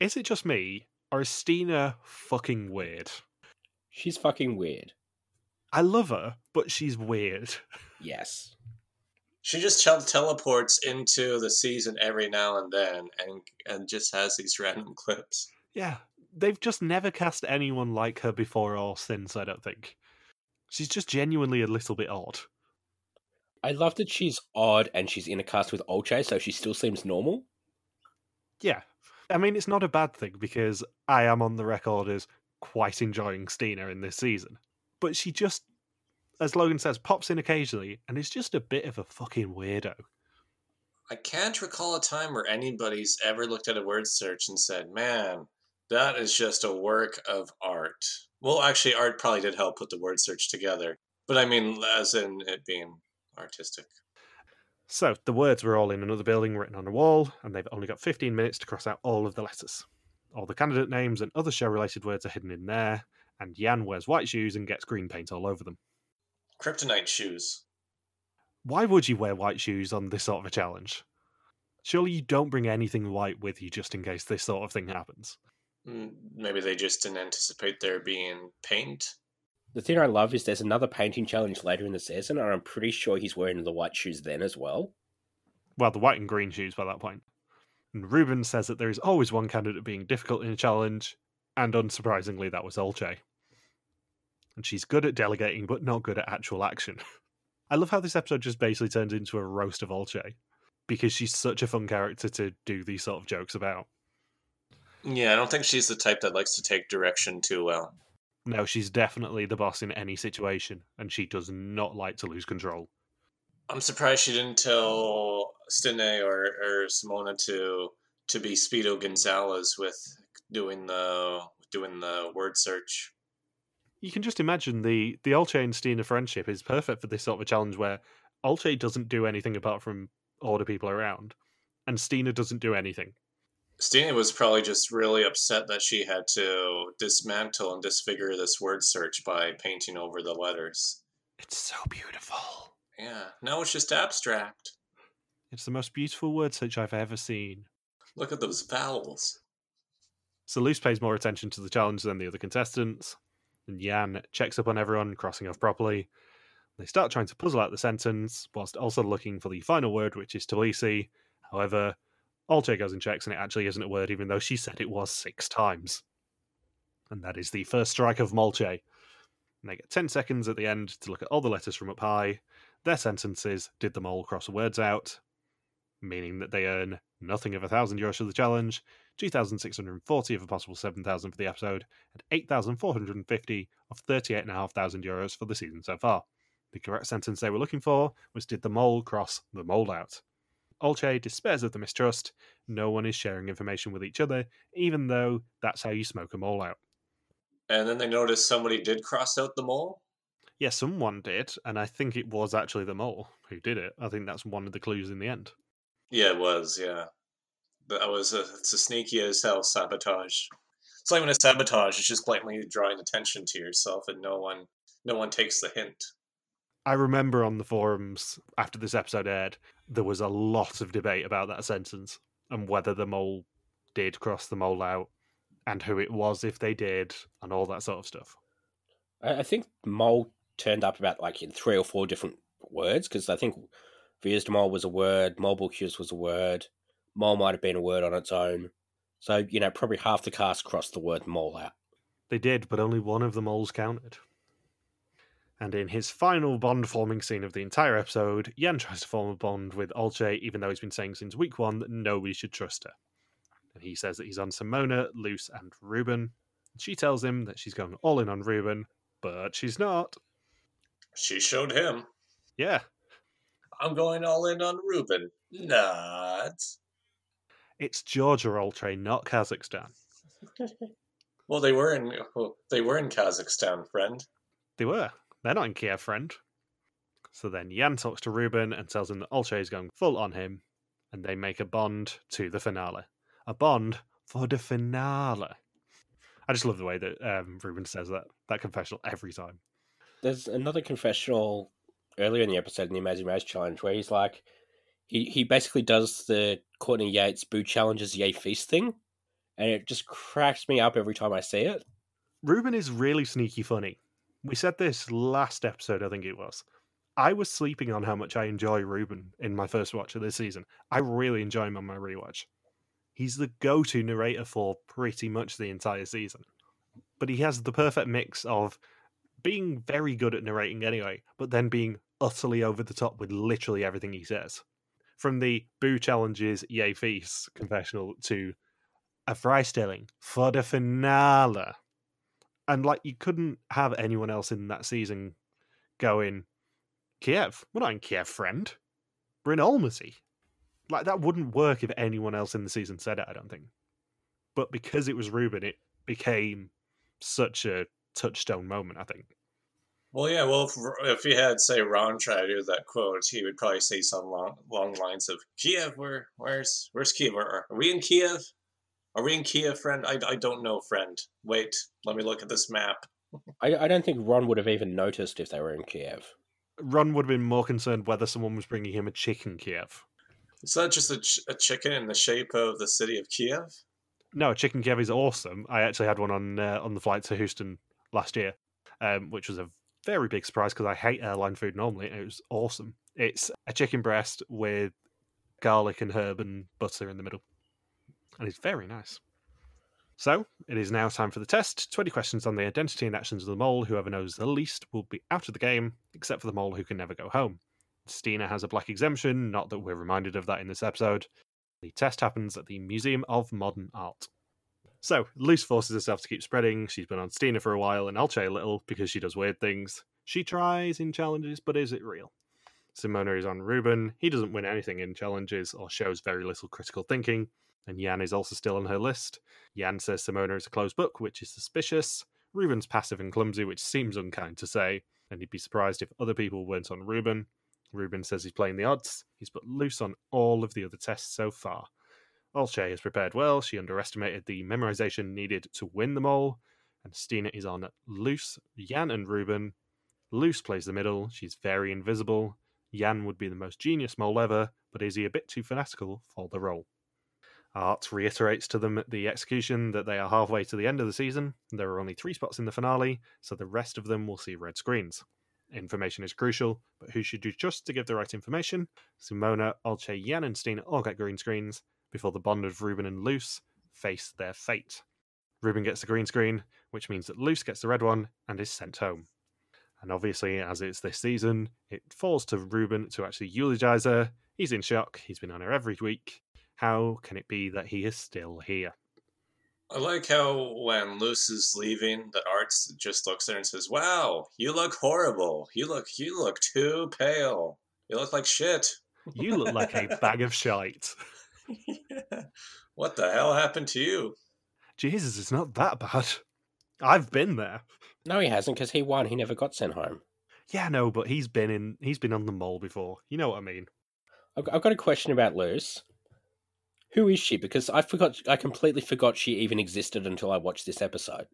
Is it just me, or is Stine fucking weird? She's fucking weird. I love her, but she's weird. Yes. She just tel- teleports into the season every now and then, and and just has these random clips. Yeah, they've just never cast anyone like her before or since. I don't think she's just genuinely a little bit odd. I love that she's odd and she's in a cast with Olcay, so she still seems normal. Yeah, I mean it's not a bad thing because I am on the record as quite enjoying Stine in this season, but she just as Logan says, pops in occasionally and is just a bit of a fucking weirdo. I can't recall a time where anybody's ever looked at a word search and said, man, that is just a work of art. Well, actually, art probably did help put the word search together, but I mean, as in it being artistic. So, the words were all in another building written on a wall, and they've only got 15 minutes to cross out all of the letters. All the candidate names and other show related words are hidden in there, and Jan wears white shoes and gets green paint all over them. Kryptonite shoes. Why would you wear white shoes on this sort of a challenge? Surely you don't bring anything white with you just in case this sort of thing happens. Mm, maybe they just didn't anticipate there being paint. The thing I love is there's another painting challenge later in the season, and I'm pretty sure he's wearing the white shoes then as well. Well, the white and green shoes by that point. And Ruben says that there is always one candidate being difficult in a challenge, and unsurprisingly, that was Olcay and she's good at delegating but not good at actual action. I love how this episode just basically turns into a roast of Olcay because she's such a fun character to do these sort of jokes about. Yeah, I don't think she's the type that likes to take direction too well. No, she's definitely the boss in any situation, and she does not like to lose control. I'm surprised she didn't tell Stine or, or Simone to to be Speedo Gonzalez with doing the doing the word search you can just imagine the the Olcay and Stine friendship is perfect for this sort of a challenge where Olcay doesn't do anything apart from order people around, and Stine doesn't do anything. Stine was probably just really upset that she had to dismantle and disfigure this word search by painting over the letters. It's so beautiful. Yeah, now it's just abstract. It's the most beautiful word search I've ever seen. Look at those vowels. So Loes pays more attention to the challenge than the other contestants and Jan checks up on everyone, crossing off properly. They start trying to puzzle out the sentence, whilst also looking for the final word, which is Tbilisi. However, Olcay goes and checks, and it actually isn't a word, even though she said it was six times. And that is the first strike of Molche. And they get 10 seconds at the end to look at all the letters from up high. Their sentences did them all cross the words out, meaning that they earn nothing of a thousand euros for the challenge, 2,640 of a possible 7,000 for the episode, and 8,450 of 38,500 euros for the season so far. The correct sentence they were looking for was Did the mole cross the mold out? Olcay despairs of the mistrust. No one is sharing information with each other, even though that's how you smoke a mole out. And then they noticed somebody did cross out the mole? Yeah, someone did, and I think it was actually the mole who did it. I think that's one of the clues in the end. Yeah, it was, yeah that was a, it's a sneaky as hell sabotage. It's not even a sabotage; it's just blatantly drawing attention to yourself, and no one, no one takes the hint. I remember on the forums after this episode aired, there was a lot of debate about that sentence. and whether the mole did cross the mole out and who it was if they did and all that sort of stuff. I, think mole turned up about like in three or four different words because I think Wie is de Mol was a word, Molebucus was a word, mole might have been a word on its own. So, you know, probably half the cast crossed the word mole out. They did, but only one of the moles counted. And in his final bond forming scene of the entire episode, Jan tries to form a bond with Olcay, even though he's been saying since week one that nobody should trust her. And he says that he's on Simone, Loes, and Ruben. She tells him that she's going all in on Ruben, but she's not. She showed him. Yeah, I'm going all in on Ruben. Not. it's Georgia Olcay, not Kazakhstan. Well, they were in well, they were in Kazakhstan, friend. They were. They're not in Kiev, friend. So then Jan talks to Ruben and tells him that Olcay is going full on him, and they make a bond to the finale. A bond for the finale. I just love the way that um, Ruben says that that confessional every time. There's another confessional earlier in the episode in the Amazing Race Challenge where he's like, he, he basically does the Courtney Yates Boo Challenges Yay Feast thing, and it just cracks me up every time I see it. Ruben is really sneaky funny. We said this last episode, I think it was. I was sleeping on how much I enjoy Ruben in my first watch of this season. I really enjoy him on my rewatch. He's the go to narrator for pretty much the entire season. But he has the perfect mix of being very good at narrating anyway, but then being utterly over the top with literally everything he says. From the Boo Challenges Yay Feast confessional to a Freistilling for the finale. And like you couldn't have anyone else in that season going, Kiev, we're not in Kiev, friend. We're in Almaty. Like that wouldn't work if anyone else in the season said it, I don't think. But because it was Ruben, it became such a touchstone moment, I think. Well, yeah. Well, if, if he had say Ron try to do that quote, he would probably say some long, long lines of Kiev. Where, where's, where's Kiev? Are we in Kiev? Are we in Kiev, friend? I, I don't know, friend. Wait, let me look at this map. I, I don't think Ron would have even noticed if they were in Kiev. Ron would have been more concerned whether someone was bringing him a chicken Kiev. Is that just a, ch- a chicken in the shape of the city of Kiev? No, chicken Kiev is awesome. I actually had one on uh, on the flight to Houston last year, um, which was a very big surprise because I hate airline food normally. And it was awesome. It's a chicken breast with garlic and herb and butter in the middle, and it's very nice. So it is now time for the test. Twenty questions on the identity and actions of the mole. Whoever knows the least will be out of the game, except for the mole who can never go home. Stine has a black exemption. Not that we're reminded of that in this episode. The test happens at the Museum of Modern Art. So, Loes forces herself to keep spreading. She's been on Stine for a while and Olcay a little because she does weird things. She tries in challenges, but is it real? Simone is on Ruben. He doesn't win anything in challenges or shows very little critical thinking. And Jan is also still on her list. Jan says Simone is a closed book, which is suspicious. Ruben's passive and clumsy, which seems unkind to say, and he'd be surprised if other people weren't on Ruben. Ruben says he's playing the odds. He's put Loes on all of the other tests so far. Olcay has prepared well. She underestimated the memorization needed to win them all. And Stine is on Loes. Jan and Ruben. Loes plays the middle. She's very invisible. Jan would be the most genius mole ever, but is he a bit too fanatical for the role? Art reiterates to them at the execution that they are halfway to the end of the season. There are only three spots in the finale, so the rest of them will see red screens. Information is crucial, but who should you trust to give the right information? Simone, Olcay, Stine all get green screens before the bond of Ruben and Loes face their fate. Ruben gets the green screen, which means that Loes gets the red one and is sent home. And obviously, as it's this season, it falls to Ruben to actually eulogize her. He's in shock. He's been on her every week. How can it be that he is still here? I like how when Loes is leaving, that Arts just looks at her and says, "Wow, you look horrible. You look, you look too pale. You look like shit." You look like a bag of shite. what the hell happened to you? Jesus, it's not that bad. I've been there. No, he hasn't because he won. He never got sent home. Yeah, no, but he's been in. He's been on the mole before. You know what I mean? I've I've got a question about Loes. Who is she? Because I forgot. I completely forgot she even existed until I watched this episode.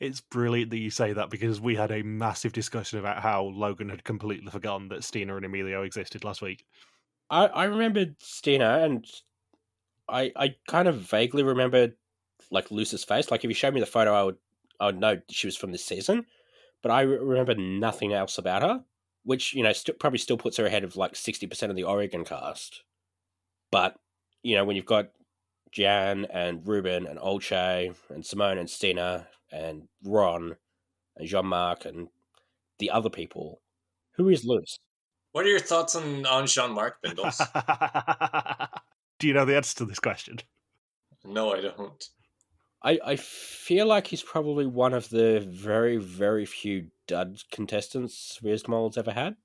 It's brilliant that you say that because we had a massive discussion about how Logan had completely forgotten that Stine and Emilio existed last week. I I remembered Stine, and I I kind of vaguely remembered like Loes's face. Like if you showed me the photo, I would I would know she was from this season, but I remember nothing else about her, which you know st- probably still puts her ahead of like sixty percent of the Oregon cast. But you know when you've got Jan and Ruben and Olcay and Simone and Stine and Ron and Jean Marc and the other people, who is Loes? What are your thoughts on on Jean Marc Bindles? Do you know the answer to this question? no, I don't. I, I feel like he's probably one of the very, very few dud contestants Wie is de Mol's ever had.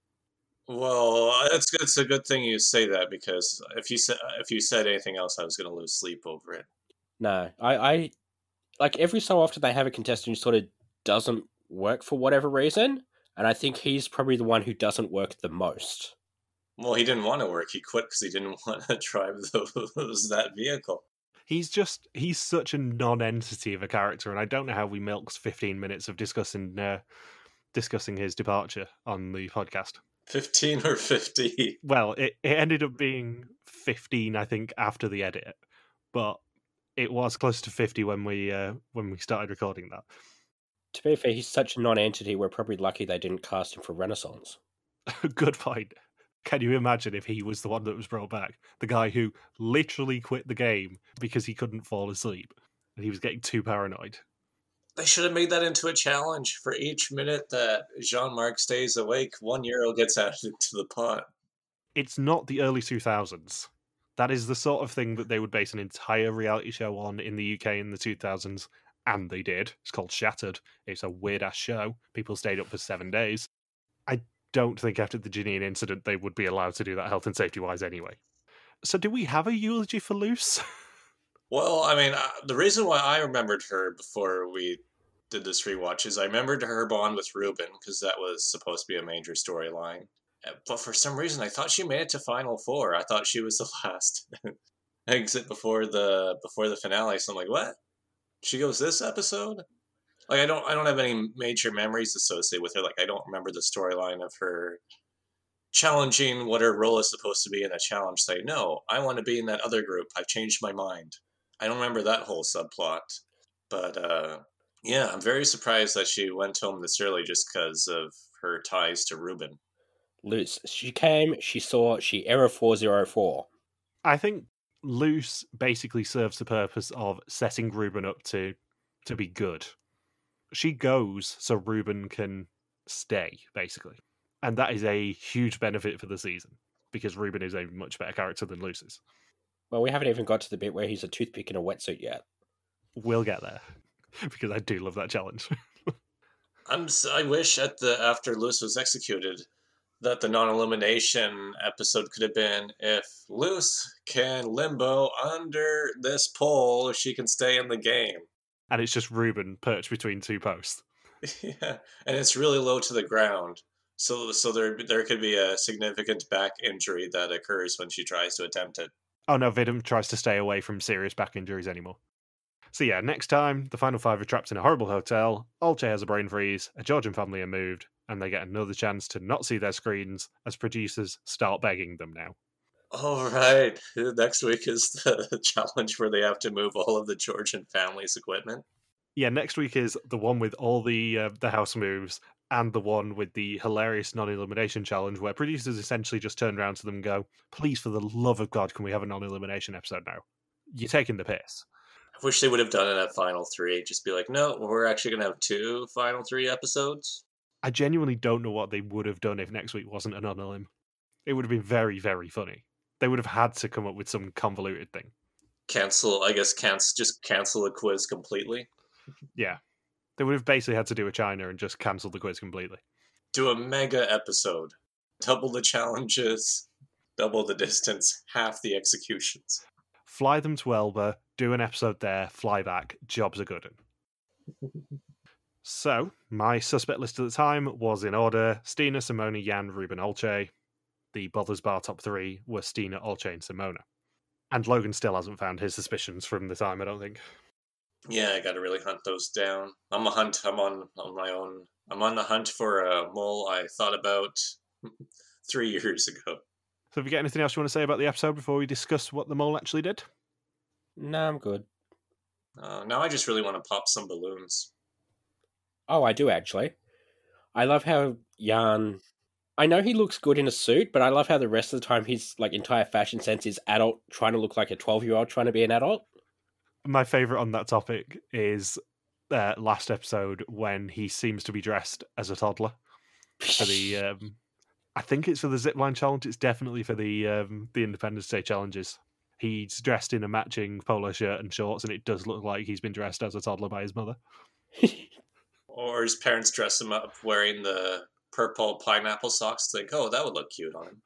Well, it's it's a good thing you say that because if you said if you said anything else, I was going to lose sleep over it. No, I, I like every so often they have a contestant who sort of doesn't work for whatever reason, and I think he's probably the one who doesn't work the most. Well, he didn't want to work. He quit because he didn't want to drive those that vehicle. He's just he's such a non-entity of a character, and I don't know how we milked fifteen minutes of discussing uh, discussing his departure on the podcast. 15 or 50 Well, it, it ended up being fifteen, I think, after the edit, but it was close to fifty when we uh, when we started recording that. To be fair, he's such a non-entity. We're probably lucky they didn't cast him for Renaissance. Good point. Can you imagine if he was the one that was brought back? The guy who literally quit the game because he couldn't fall asleep and he was getting too paranoid. They should have made that into a challenge. For each minute that Jean Marc stays awake, one euro gets added to the pot. It's not the early 2000s. That is the sort of thing that they would base an entire reality show on in the UK in the 2000s, and they did. It's called Shattered. It's a weird ass show. People stayed up for seven days. I don't think after the Janine incident they would be allowed to do that health and safety wise anyway. So, do we have a eulogy for Loes? Well, I mean, uh, the reason why I remembered her before we did this rewatch is I remembered her bond with Ruben because that was supposed to be a major storyline. Uh, But for some reason, I thought she made it to Final Four. I thought she was the last exit before the before the finale. So I'm like, what? She goes this episode? Like I don't I don't have any major memories associated with her. Like I don't remember the storyline of her challenging what her role is supposed to be in a challenge. Say no, I want to be in that other group. I've changed my mind. I don't remember that whole subplot. But uh, yeah, I'm very surprised that she went home this early just because of her ties to Ruben. Loes, she came, she saw, she error 404. I think Loes basically serves the purpose of setting Ruben up to to be good. She goes so Ruben can stay, basically. And that is a huge benefit for the season because Ruben is a much better character than Loes is. Well, we haven't even got to the bit where he's a toothpick in a wetsuit yet. We'll get there because I do love that challenge. I'm s- I wish at the after Loes was executed that the non-elimination episode could have been if Loes can limbo under this pole, if she can stay in the game. and it's just Ruben perched between two posts. yeah, and it's really low to the ground. So so there there could be a significant back injury that occurs when she tries to attempt it. Oh no, WIDM tries to stay away from serious back injuries anymore. So yeah, next time the final five are trapped in a horrible hotel. Olcay has a brain freeze. A Georgian family are moved, and they get another chance to not see their screens as producers start begging them now. All right, next week is the challenge where they have to move all of the Georgian family's equipment. Yeah, next week is the one with all the uh, the house moves and the one with the hilarious non-elimination challenge where producers essentially just turn around to them and go, "Please, for the love of God, can we have a non-elimination episode now? You're taking the piss." I wish they would have done it at Final Three. Just be like, no, we're actually going to have two Final Three episodes. I genuinely don't know what they would have done if next week wasn't a non-elim. It would have been very, very funny. They would have had to come up with some convoluted thing. Cancel, I guess, cancel just cancel the quiz completely. Yeah, they would have basically had to do a China and just cancel the quiz completely. Do a mega episode, double the challenges, double the distance, half the executions. Fly them to Elba, do an episode there, fly back. Jobs are good. So, my suspect list at the time was in order Stine, Simone, Jan, Ruben, Olcay. The Bothers Bar top three were Stine, Olcay, and Simone. And Logan still hasn't found his suspicions from the time, I don't think. Yeah, I got to really hunt those down. I'm a hunt. I'm on on my own. I'm on the hunt for a mole I thought about three years ago. So, have you got anything else you want to say about the episode before we discuss what the mole actually did? No, I'm good. Uh, now I just really want to pop some balloons. Oh, I do actually. I love how Jan. I know he looks good in a suit, but I love how the rest of the time his like entire fashion sense is adult trying to look like a twelve year old trying to be an adult. My favorite on that topic is uh, last episode when he seems to be dressed as a toddler for the. Um, I think it's for the zipline challenge. It's definitely for the um, the Independence Day challenges. He's dressed in a matching polo shirt and shorts, and it does look like he's been dressed as a toddler by his mother. Or his parents dress him up wearing the purple pineapple socks. Think, oh, that would look cute on him.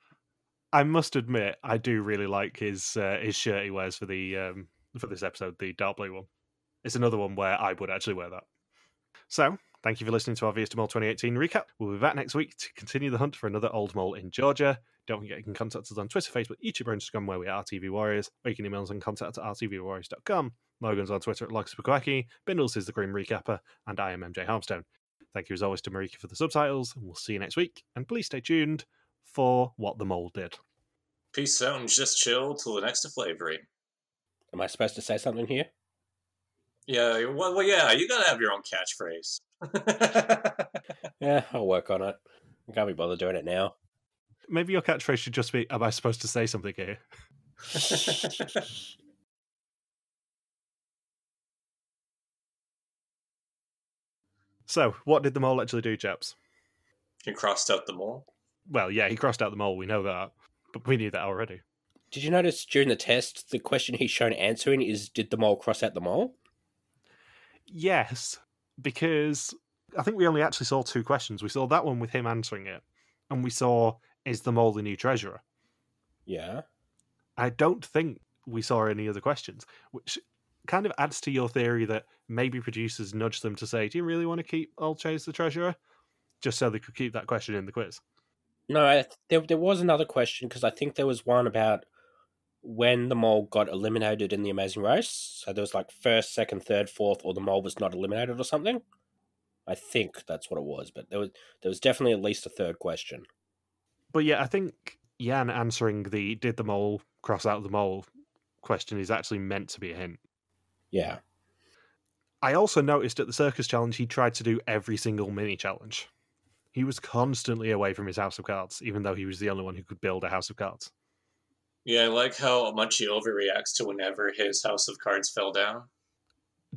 I must admit, I do really like his uh, his shirt he wears for the um, for this episode, the dark blue one. It's another one where I would actually wear that. So, thank you for listening to our Wie is de Mol 2018 recap. We'll be back next week to continue the hunt for another old mole in Georgia. Don't forget you can contact us on Twitter, Facebook, YouTube, or Instagram where we are RTV Warriors, or you can email us on contact at rtvwarriors.com. Logan's on Twitter at Logspequacky, Bindles is the Grim Recapper, and I am MJ Harmstone. Thank you as always to Marika for the subtitles, and we'll see you next week. And please stay tuned for What the Mole Did. Peace out and just chill till the next flavouring. Am I supposed to say something here? Yeah, well, well, yeah, you gotta have your own catchphrase. Yeah, I'll work on it. I can't be bothered doing it now. Maybe your catchphrase should just be, Am I supposed to say something here? So, what did the mole actually do, chaps? He crossed out the mole. Well, yeah, he crossed out the mole, we know that. But we knew that already. Did you notice during the test the question he's shown answering is did the mole cross out the mole? Yes, because I think we only actually saw two questions. We saw that one with him answering it, and we saw is the mole the new treasurer. Yeah. I don't think we saw any other questions, which kind of adds to your theory that maybe producers nudged them to say, "Do you really want to keep Olcay as the treasurer?" Just so they could keep that question in the quiz. No, I, there there was another question because I think there was one about when the mole got eliminated in the Amazing Race. So there was like first, second, third, fourth, or the mole was not eliminated or something. I think that's what it was, but there was there was definitely at least a third question. But yeah, I think Jan answering the "Did the mole cross out the mole?" question is actually meant to be a hint. Yeah. I also noticed at the circus challenge he tried to do every single mini challenge. He was constantly away from his house of cards, even though he was the only one who could build a house of cards. Yeah, I like how much he overreacts to whenever his house of cards fell down.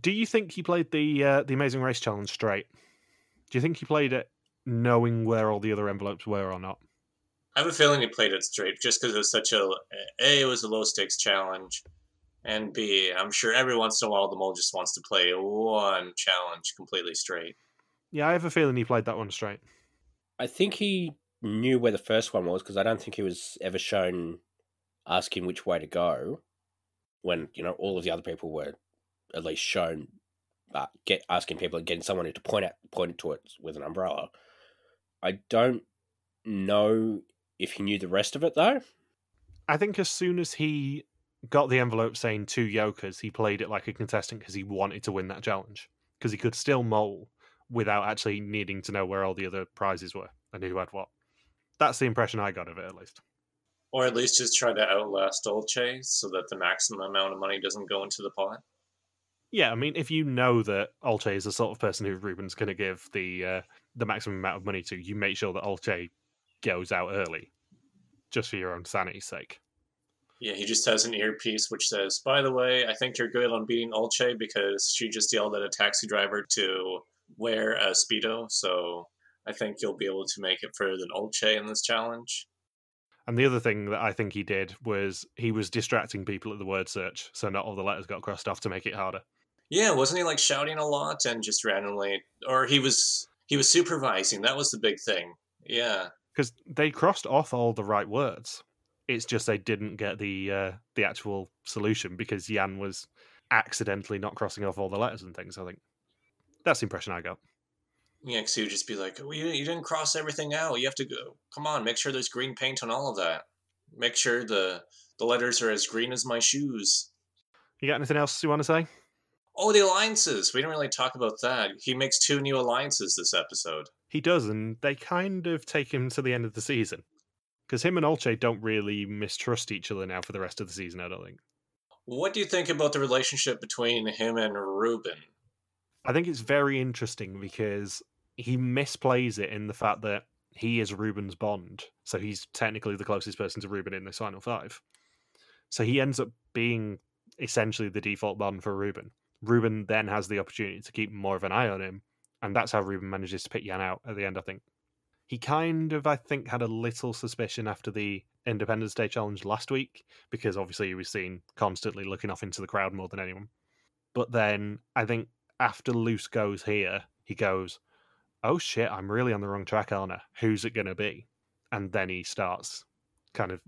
Do you think he played the uh, the Amazing Race challenge straight? Do you think he played it knowing where all the other envelopes were or not? I have a feeling he played it straight just because it was such a a. It was a low stakes challenge, and b. I'm sure every once in a while the mole just wants to play one challenge completely straight. Yeah, I have a feeling he played that one straight. I think he knew where the first one was because I don't think he was ever shown asking which way to go when, you know, all of the other people were at least shown uh, get asking people and getting someone to point out point to it with an umbrella. I don't know if he knew the rest of it though. I think as soon as he got the envelope saying two yokers, he played it like a contestant because he wanted to win that challenge. Because he could still mole without actually needing to know where all the other prizes were and who had what. That's the impression I got of it, at least. Or at least just try to outlast Olcay so that the maximum amount of money doesn't go into the pot. Yeah, I mean, if you know that Olcay is the sort of person who Ruben's going to give the uh, the maximum amount of money to, you make sure that Olcay goes out early, just for your own sanity's sake. Yeah, he just has an earpiece which says, "By the way, I think you're good on beating Olcay because she just yelled at a taxi driver to wear a speedo. So I think you'll be able to make it further than Olcay in this challenge." And the other thing that I think he did was he was distracting people at the word search, so not all the letters got crossed off to make it harder. Yeah, wasn't he like shouting a lot and just randomly, or he was he was supervising? That was the big thing. Yeah, Because they crossed off all the right words. It's just they didn't get the uh, the actual solution because Jan was accidentally not crossing off all the letters and things. I think that's the impression I got. Yeah. Because he would just be like, well, you, you didn't cross everything out. You have to go. Come on, make sure there's green paint on all of that. Make sure the the letters are as green as my shoes." You got anything else you want to say? Oh, the alliances. We didn't really talk about that. He makes two new alliances this episode. He does, and they kind of take him to the end of the season. Because him and Olcay don't really mistrust each other now for the rest of the season, I don't think. What do you think about the relationship between him and Ruben? I think it's very interesting because he misplays it in the fact that he is Ruben's Bond, so he's technically the closest person to Ruben in this final five. So he ends up being essentially the default Bond for Ruben. Ruben then has the opportunity to keep more of an eye on him, and that's how Ruben manages to pick Jan out at the end. I think he kind of, I think, had a little suspicion after the Independence Day challenge last week because obviously he was seen constantly looking off into the crowd more than anyone. But then I think after Luce goes here, he goes, "Oh shit, I'm really on the wrong track, aren't Who's it going to be?" And then he starts kind of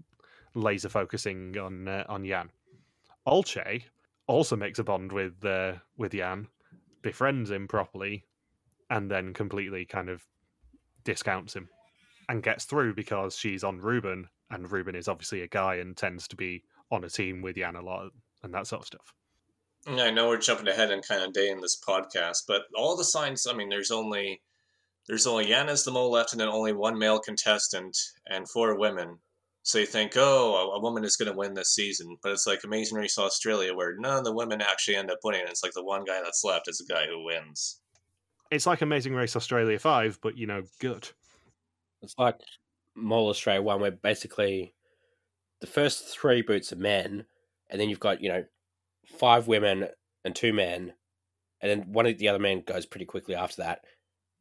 laser focusing on uh, on Jan. Olcay also makes a bond with uh, with Jan, befriends him properly, and then completely kind of discounts him and gets through because she's on Ruben, and Ruben is obviously a guy and tends to be on a team with Jan a lot and that sort of stuff. I know we're jumping ahead and kind of day in this podcast, but all the signs. I mean, there's only there's only Jan as the mole left, and then only one male contestant and four women. So you think, oh, a, woman is going to win this season, but it's like Amazing Race Australia, where none of the women actually end up winning. It's like the one guy that's left is the guy who wins. It's like Amazing Race Australia five, but you know, good. It's like Mole Australia one, where basically the first three boots are men, and then you've got you know five women and two men, and then one of the other men goes pretty quickly after that,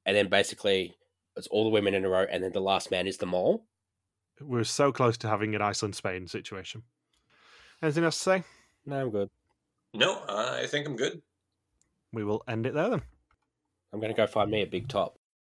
and then basically it's all the women in a row, and then the last man is the mole. We're so close to having an Iceland Spain situation. Anything else to say? No, I'm good. No, I think I'm good. We will end it there then. I'm going to go find me a big top.